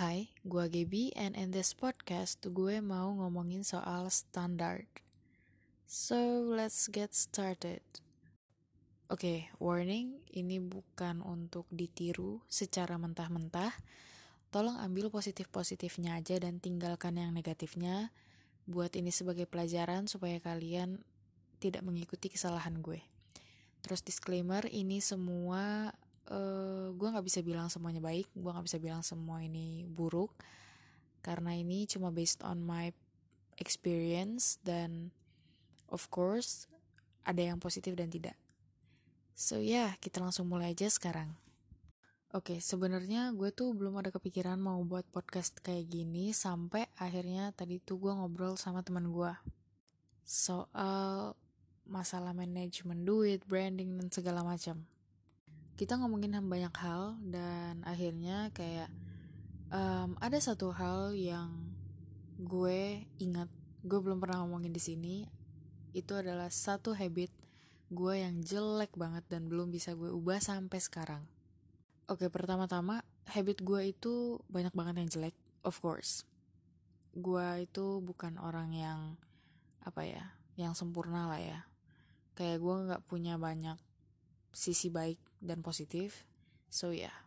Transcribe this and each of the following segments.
Hai, gue Gaby and in this podcast gue mau ngomongin soal standard. So, let's get started. Oke, okay, warning, ini bukan untuk ditiru secara mentah-mentah. Tolong ambil positif-positifnya aja dan tinggalkan yang negatifnya. Buat ini sebagai pelajaran supaya kalian tidak mengikuti kesalahan gue. Terus disclaimer, ini semua uh, gue nggak bisa bilang semuanya baik gue nggak bisa bilang semua ini buruk karena ini cuma based on my experience dan of course ada yang positif dan tidak. So ya yeah, kita langsung mulai aja sekarang. Oke, okay, sebenarnya gue tuh belum ada kepikiran mau buat podcast kayak gini sampai akhirnya tadi tuh gue ngobrol sama teman gue soal masalah manajemen duit, branding dan segala macam kita ngomongin banyak hal dan akhirnya kayak um, ada satu hal yang gue ingat gue belum pernah ngomongin di sini itu adalah satu habit gue yang jelek banget dan belum bisa gue ubah sampai sekarang. Oke, pertama-tama habit gue itu banyak banget yang jelek, of course. Gue itu bukan orang yang apa ya, yang sempurna lah ya. Kayak gue nggak punya banyak sisi baik dan positif. So ya. Yeah.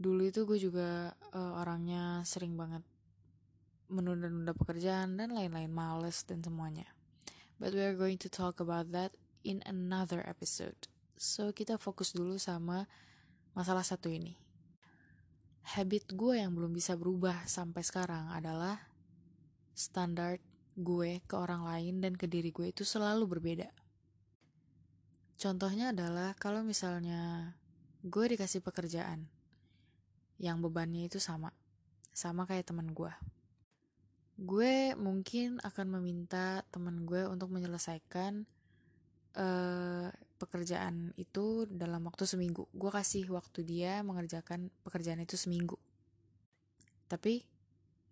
dulu itu gue juga uh, orangnya sering banget menunda-nunda pekerjaan dan lain-lain males dan semuanya. But we are going to talk about that in another episode. So kita fokus dulu sama masalah satu ini. Habit gue yang belum bisa berubah sampai sekarang adalah standar gue ke orang lain dan ke diri gue itu selalu berbeda Contohnya adalah kalau misalnya gue dikasih pekerjaan yang bebannya itu sama, sama kayak teman gue. Gue mungkin akan meminta teman gue untuk menyelesaikan uh, pekerjaan itu dalam waktu seminggu. Gue kasih waktu dia mengerjakan pekerjaan itu seminggu. Tapi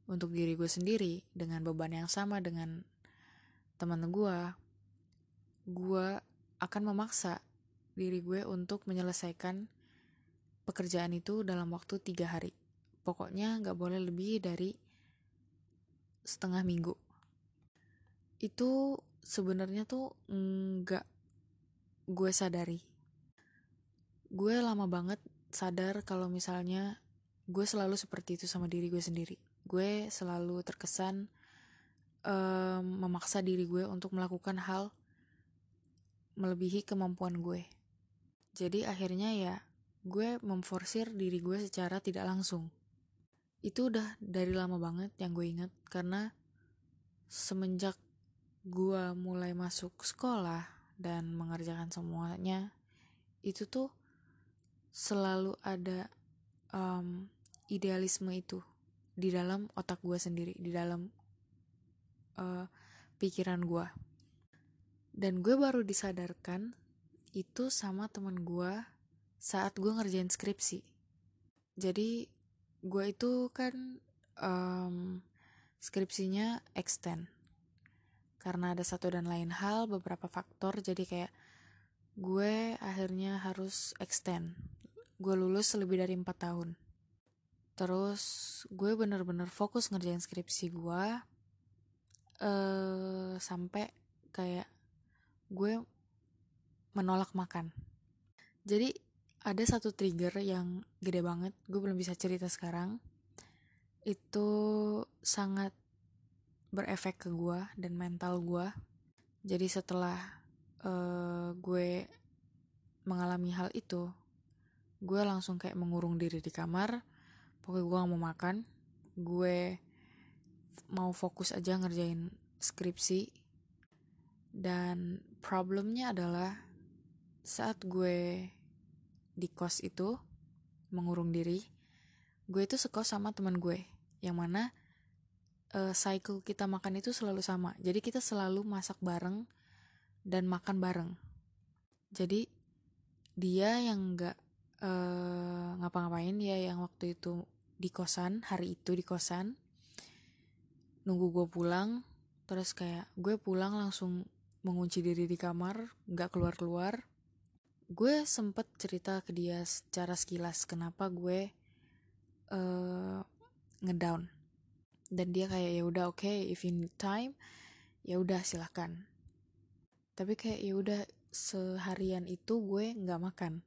untuk diri gue sendiri dengan beban yang sama dengan teman gue, gue akan memaksa diri gue untuk menyelesaikan pekerjaan itu dalam waktu tiga hari. Pokoknya nggak boleh lebih dari setengah minggu. Itu sebenarnya tuh nggak gue sadari. Gue lama banget sadar kalau misalnya gue selalu seperti itu sama diri gue sendiri. Gue selalu terkesan um, memaksa diri gue untuk melakukan hal melebihi kemampuan gue. Jadi akhirnya ya gue memforsir diri gue secara tidak langsung. Itu udah dari lama banget yang gue inget karena semenjak gue mulai masuk sekolah dan mengerjakan semuanya itu tuh selalu ada um, idealisme itu di dalam otak gue sendiri di dalam uh, pikiran gue dan gue baru disadarkan itu sama temen gue saat gue ngerjain skripsi. Jadi gue itu kan um, skripsinya extend. Karena ada satu dan lain hal, beberapa faktor, jadi kayak gue akhirnya harus extend. Gue lulus lebih dari 4 tahun. Terus gue bener-bener fokus ngerjain skripsi gue uh, sampai kayak gue menolak makan. Jadi ada satu trigger yang gede banget, gue belum bisa cerita sekarang. Itu sangat berefek ke gue dan mental gue. Jadi setelah uh, gue mengalami hal itu, gue langsung kayak mengurung diri di kamar. Pokoknya gue gak mau makan. Gue mau fokus aja ngerjain skripsi dan problemnya adalah saat gue di kos itu mengurung diri, gue itu sekos sama teman gue yang mana uh, cycle kita makan itu selalu sama. Jadi kita selalu masak bareng dan makan bareng. Jadi dia yang nggak uh, ngapa-ngapain dia yang waktu itu di kosan hari itu di kosan nunggu gue pulang terus kayak gue pulang langsung mengunci diri di kamar, nggak keluar-keluar. Gue sempet cerita ke dia secara sekilas kenapa gue uh, ngedown. Dan dia kayak ya udah oke okay, if need time ya udah silahkan tapi kayak ya udah seharian itu gue nggak makan.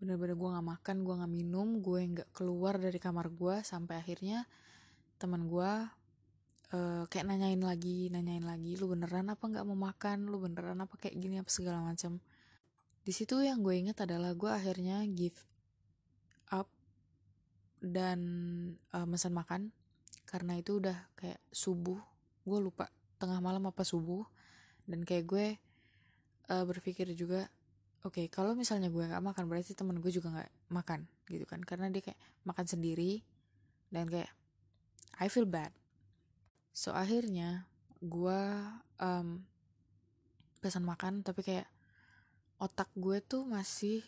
Bener-bener gue nggak makan gue nggak minum gue nggak keluar dari kamar gue sampai akhirnya teman gue uh, kayak nanyain lagi nanyain lagi lu beneran apa nggak mau makan? Lu beneran apa kayak gini apa segala macam di situ yang gue inget adalah gue akhirnya give up dan uh, pesan makan. Karena itu udah kayak subuh gue lupa tengah malam apa subuh. Dan kayak gue uh, berpikir juga oke okay, kalau misalnya gue nggak makan berarti temen gue juga nggak makan gitu kan. Karena dia kayak makan sendiri dan kayak I feel bad so akhirnya gue um, pesan makan tapi kayak otak gue tuh masih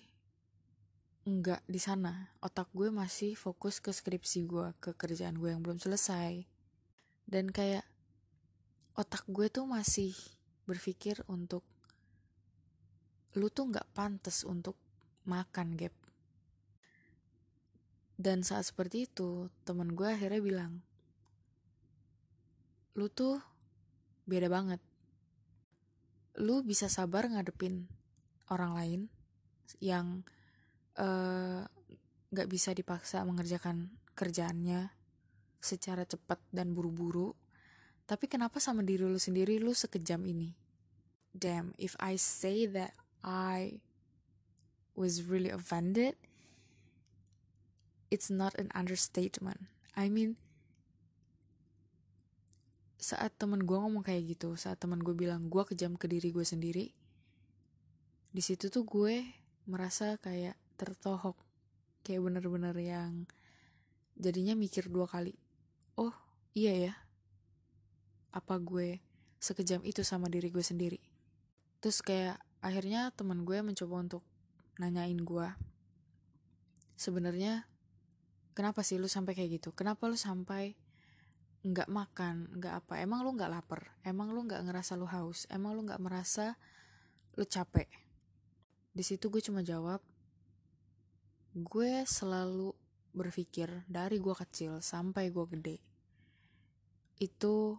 nggak di sana. Otak gue masih fokus ke skripsi gue ke kerjaan gue yang belum selesai. Dan kayak otak gue tuh masih berpikir untuk lu tuh nggak pantas untuk makan gap. Dan saat seperti itu temen gue akhirnya bilang lu tuh beda banget. Lu bisa sabar ngadepin orang lain yang Eh, nggak uh, bisa dipaksa mengerjakan kerjaannya secara cepat dan buru-buru. Tapi kenapa sama diri lu sendiri lu sekejam ini? Damn if I say that I was really offended it's not an understatement. I mean saat temen gue ngomong kayak gitu saat temen gue bilang gue kejam ke diri gue sendiri di situ tuh gue merasa kayak tertohok kayak bener-bener yang jadinya mikir dua kali oh iya ya apa gue sekejam itu sama diri gue sendiri? Terus kayak akhirnya teman gue mencoba untuk nanyain gue sebenarnya kenapa sih lu sampai kayak gitu? Kenapa lu sampai nggak makan nggak apa. Emang lu nggak lapar? Emang lu nggak ngerasa lu haus? Emang lu nggak merasa lu capek? Di situ gue cuma jawab gue selalu berpikir dari gue kecil sampai gue gede itu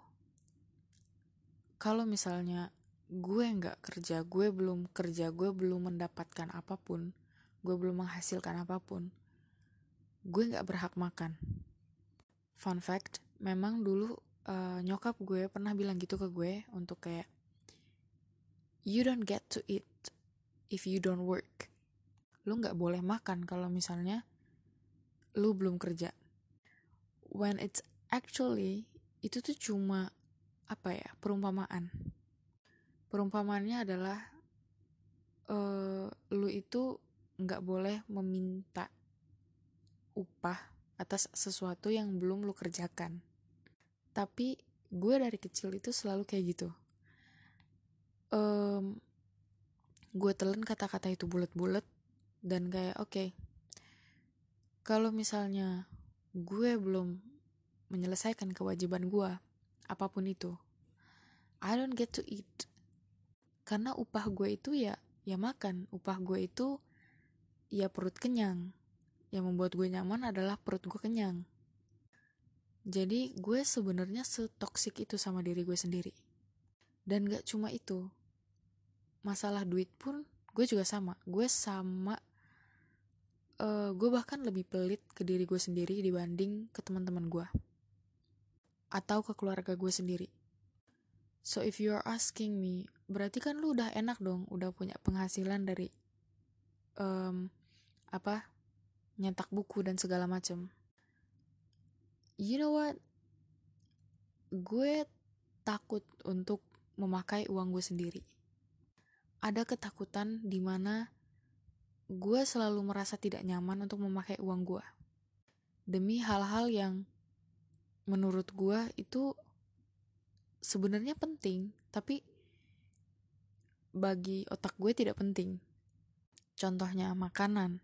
kalau misalnya gue nggak kerja gue belum kerja gue belum mendapatkan apa pun gue belum menghasilkan apa pun gue nggak berhak makan. Fun fact memang dulu uh, nyokap gue pernah bilang gitu ke gue untuk kayak you don't get to eat if you don't work. Lu nggak boleh makan kalau misalnya lu belum kerja. When it's actually itu tuh cuma apa ya perumpamaan. Perumpamaannya adalah uh, lu itu nggak boleh meminta upah atas sesuatu yang belum lu kerjakan tapi gue dari kecil itu selalu kayak gitu. Um, gue telan kata-kata itu bulat-bulat dan kayak oke okay, kalau misalnya gue belum menyelesaikan kewajiban gue apa pun itu I don't get to eat. Karena upah gue itu ya ya makan. Upah gue itu ya perut kenyang. Yang membuat gue nyaman adalah perut gue kenyang jadi gue sebenarnya setoksik itu sama diri gue sendiri dan gak cuma itu masalah duit pun gue juga sama gue sama uh, gue bahkan lebih pelit ke diri gue sendiri dibanding ke teman-teman gue atau ke keluarga gue sendiri. So if you are asking me, berarti kan lu udah enak dong, udah punya penghasilan dari um, apa nyetak buku dan segala macem. You know what? Gue takut untuk memakai uang gue sendiri. Ada ketakutan di mana gue selalu merasa tidak nyaman untuk memakai uang gue. Demi hal-hal yang menurut gue itu sebenarnya penting, tapi bagi otak gue tidak penting. Contohnya makanan.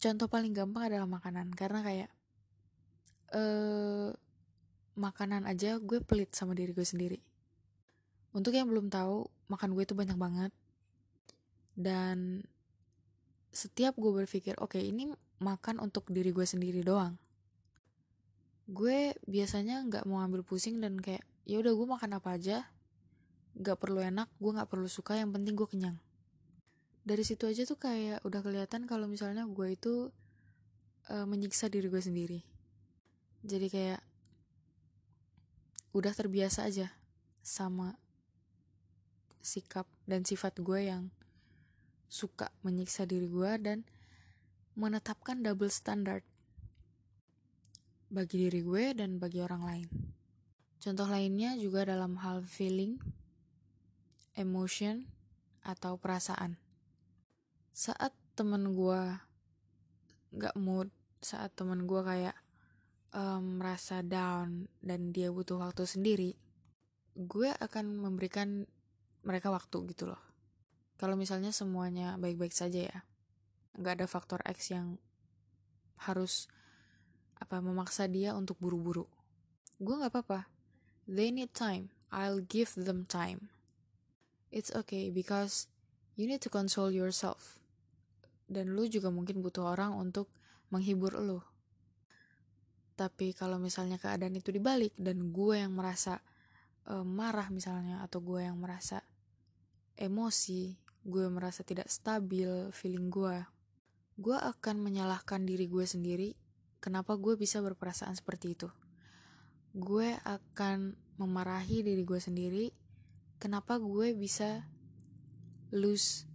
Contoh paling gampang adalah makanan, karena kayak eh makanan aja gue pelit sama diri gue sendiri. Untuk yang belum tahu, makan gue itu banyak banget. Dan setiap gue berpikir oke okay, ini makan untuk diri gue sendiri doang. Gue biasanya nggak mau ambil pusing dan kayak ya udah gue makan apa aja. Nggak perlu enak gue nggak perlu suka yang penting gue kenyang. Dari situ aja tuh kayak udah kelihatan kalau misalnya gue itu uh, menyiksa diri gue sendiri jadi kayak udah terbiasa aja sama sikap dan sifat gue yang suka menyiksa diri gue dan menetapkan double standard bagi diri gue dan bagi orang lain. Contoh lainnya juga dalam hal feeling, emotion, atau perasaan. Saat temen gue gak mood, saat temen gue kayak um, merasa down dan dia butuh waktu sendiri, gue akan memberikan mereka waktu gitu loh. Kalau misalnya semuanya baik-baik saja ya, nggak ada faktor X yang harus apa memaksa dia untuk buru-buru. Gue nggak apa-apa. They need time. I'll give them time. It's okay because you need to console yourself. Dan lu juga mungkin butuh orang untuk menghibur lu. Tapi kalau misalnya keadaan itu dibalik dan gue yang merasa uh, marah misalnya atau gue yang merasa emosi, gue merasa tidak stabil feeling gue, gue akan menyalahkan diri gue sendiri kenapa gue bisa berperasaan seperti itu. Gue akan memarahi diri gue sendiri kenapa gue bisa lose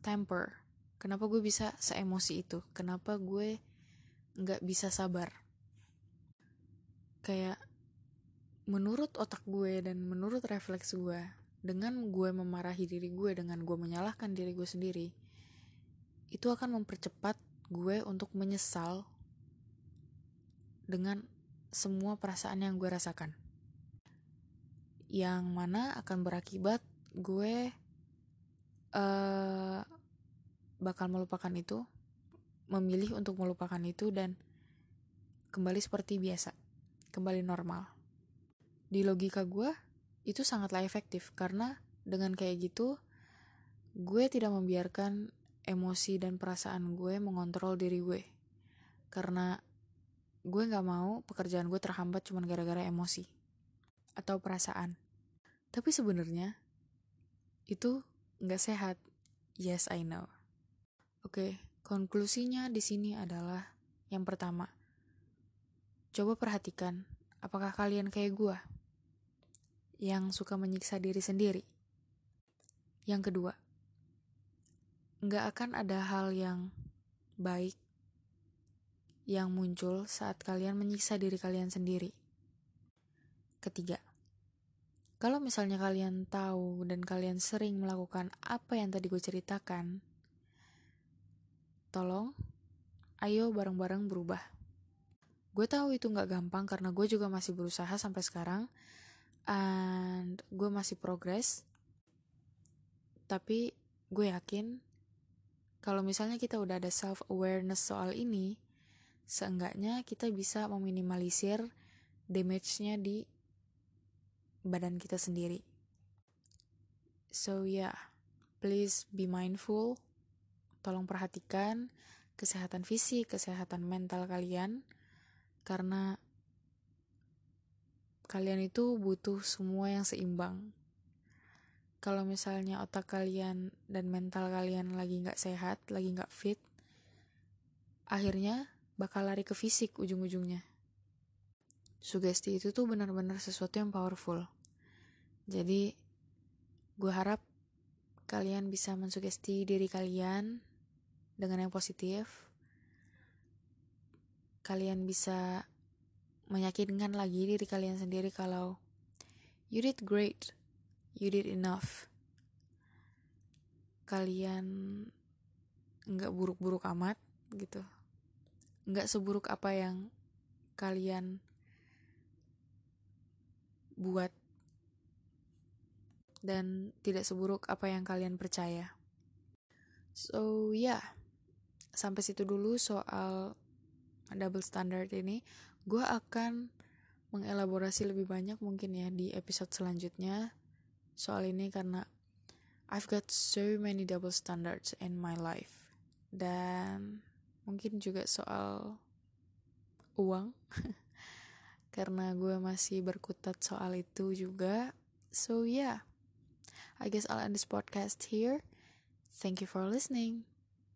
temper, kenapa gue bisa seemosi itu, kenapa gue nggak bisa sabar. Kayak menurut otak gue dan menurut refleks gue, dengan gue memarahi diri gue dengan gue menyalahkan diri gue sendiri itu akan mempercepat gue untuk menyesal dengan semua perasaan yang gue rasakan. Yang mana akan berakibat gue uh, bakal melupakan itu memilih untuk melupakan itu dan kembali seperti biasa kembali normal. Di logika gue itu sangatlah efektif karena dengan kayak gitu gue tidak membiarkan emosi dan perasaan gue mengontrol diri gue karena gue nggak mau pekerjaan gue terhambat cuma gara-gara emosi atau perasaan. Tapi sebenarnya itu nggak sehat. Yes I know. Oke konklusinya di sini adalah yang pertama coba perhatikan apakah kalian kayak gue yang suka menyiksa diri sendiri. Yang kedua, nggak akan ada hal yang baik yang muncul saat kalian menyiksa diri kalian sendiri. Ketiga, kalau misalnya kalian tahu dan kalian sering melakukan apa yang tadi gue ceritakan, tolong, ayo bareng-bareng berubah. Gue tahu itu nggak gampang karena gue juga masih berusaha sampai sekarang, and gue masih progres tapi gue yakin kalau misalnya kita udah ada self awareness soal ini seenggaknya kita bisa meminimalisir damage-nya di badan kita sendiri. So yeah. Please be mindful. Tolong perhatikan kesehatan fisik kesehatan mental kalian karena kalian itu butuh semua yang seimbang. Kalau misalnya otak kalian dan mental kalian lagi nggak sehat, lagi nggak fit, akhirnya bakal lari ke fisik ujung-ujungnya. Sugesti itu tuh benar-benar sesuatu yang powerful. Jadi, gue harap kalian bisa mensugesti diri kalian dengan yang positif. Kalian bisa meyakinkan lagi diri kalian sendiri kalau you did great, you did enough. Kalian nggak buruk-buruk amat gitu, nggak seburuk apa yang kalian buat dan tidak seburuk apa yang kalian percaya. So ya, yeah. sampai situ dulu soal double standard ini gue akan mengelaborasi lebih banyak mungkin ya di episode selanjutnya soal ini karena I've got so many double standards in my life dan mungkin juga soal uang karena gue masih berkutat soal itu juga. So yeah, I guess I'll end this podcast here. Thank you for listening.